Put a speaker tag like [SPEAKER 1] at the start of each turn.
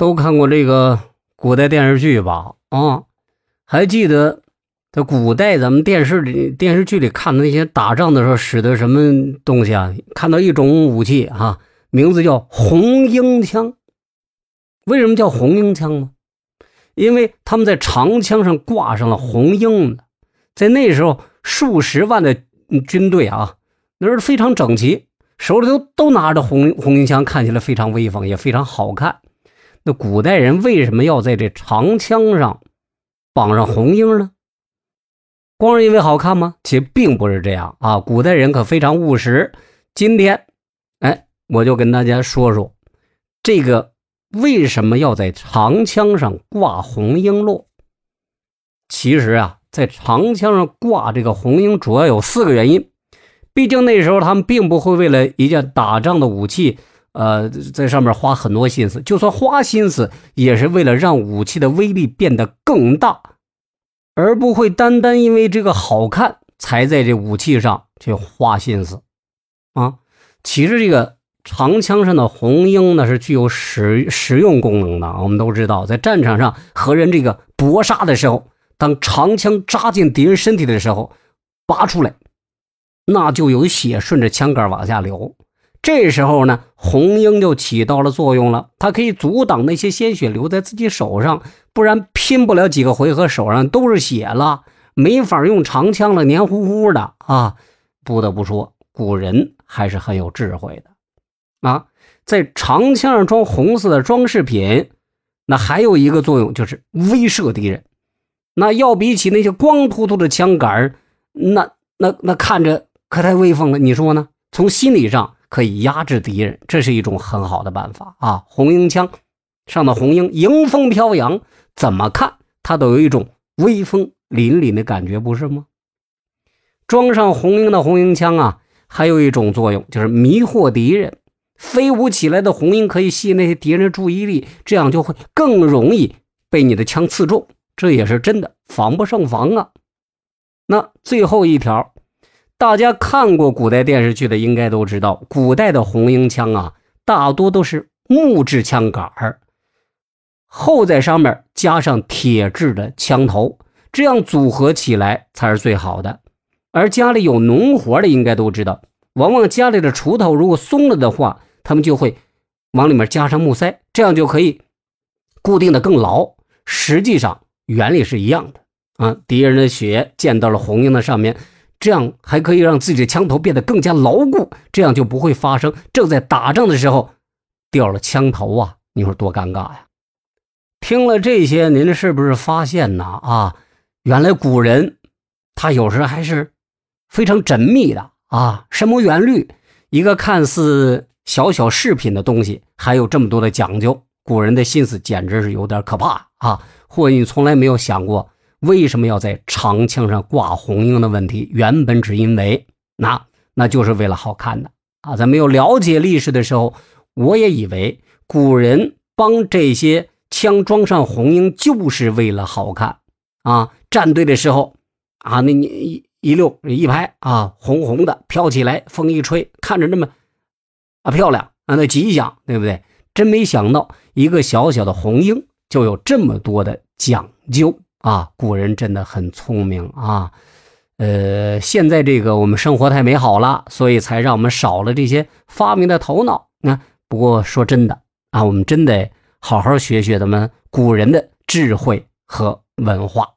[SPEAKER 1] 都看过这个古代电视剧吧？啊，还记得在古代咱们电视里、电视剧里看的那些打仗的时候使的什么东西啊？看到一种武器哈，名字叫红缨枪。为什么叫红缨枪呢？因为他们在长枪上挂上了红缨的，在那时候数十万的军队啊，那是非常整齐，手里头都拿着红红缨枪，看起来非常威风，也非常好看。那古代人为什么要在这长枪上绑上红缨呢？光是因为好看吗？其实并不是这样啊！古代人可非常务实。今天，哎，我就跟大家说说这个为什么要在长枪上挂红缨络。其实啊，在长枪上挂这个红缨，主要有四个原因。毕竟那时候他们并不会为了一件打仗的武器。呃，在上面花很多心思，就算花心思，也是为了让武器的威力变得更大，而不会单单因为这个好看才在这武器上去花心思啊。其实这个长枪上的红缨呢，是具有实实用功能的。我们都知道，在战场上和人这个搏杀的时候，当长枪扎进敌人身体的时候，拔出来，那就有血顺着枪杆往下流。这时候呢，红缨就起到了作用了，它可以阻挡那些鲜血留在自己手上，不然拼不了几个回合，手上都是血了，没法用长枪了，黏糊糊的啊！不得不说，古人还是很有智慧的啊，在长枪上装红色的装饰品，那还有一个作用就是威慑敌人，那要比起那些光秃秃的枪杆那那那看着可太威风了，你说呢？从心理上。可以压制敌人，这是一种很好的办法啊！红缨枪上的红缨迎风飘扬，怎么看它都有一种威风凛凛的感觉，不是吗？装上红缨的红缨枪啊，还有一种作用，就是迷惑敌人。飞舞起来的红缨可以吸引那些敌人的注意力，这样就会更容易被你的枪刺中，这也是真的，防不胜防啊！那最后一条。大家看过古代电视剧的，应该都知道，古代的红缨枪啊，大多都是木质枪杆儿，后在上面加上铁质的枪头，这样组合起来才是最好的。而家里有农活的，应该都知道，往往家里的锄头如果松了的话，他们就会往里面加上木塞，这样就可以固定的更牢。实际上原理是一样的啊，敌人的血溅到了红缨的上面。这样还可以让自己的枪头变得更加牢固，这样就不会发生正在打仗的时候掉了枪头啊！你说多尴尬呀！听了这些，您是不是发现呢？啊，原来古人他有时还是非常缜密的啊，深谋远虑。一个看似小小饰品的东西，还有这么多的讲究，古人的心思简直是有点可怕啊！或你从来没有想过。为什么要在长枪上挂红缨的问题，原本只因为那那就是为了好看的啊！在没有了解历史的时候，我也以为古人帮这些枪装上红缨就是为了好看啊！站队的时候啊，那你一一溜一排啊，红红的飘起来，风一吹，看着那么啊漂亮啊，那吉祥，对不对？真没想到，一个小小的红缨就有这么多的讲究。啊，古人真的很聪明啊，呃，现在这个我们生活太美好了，所以才让我们少了这些发明的头脑。那不过说真的啊，我们真得好好学学咱们古人的智慧和文化。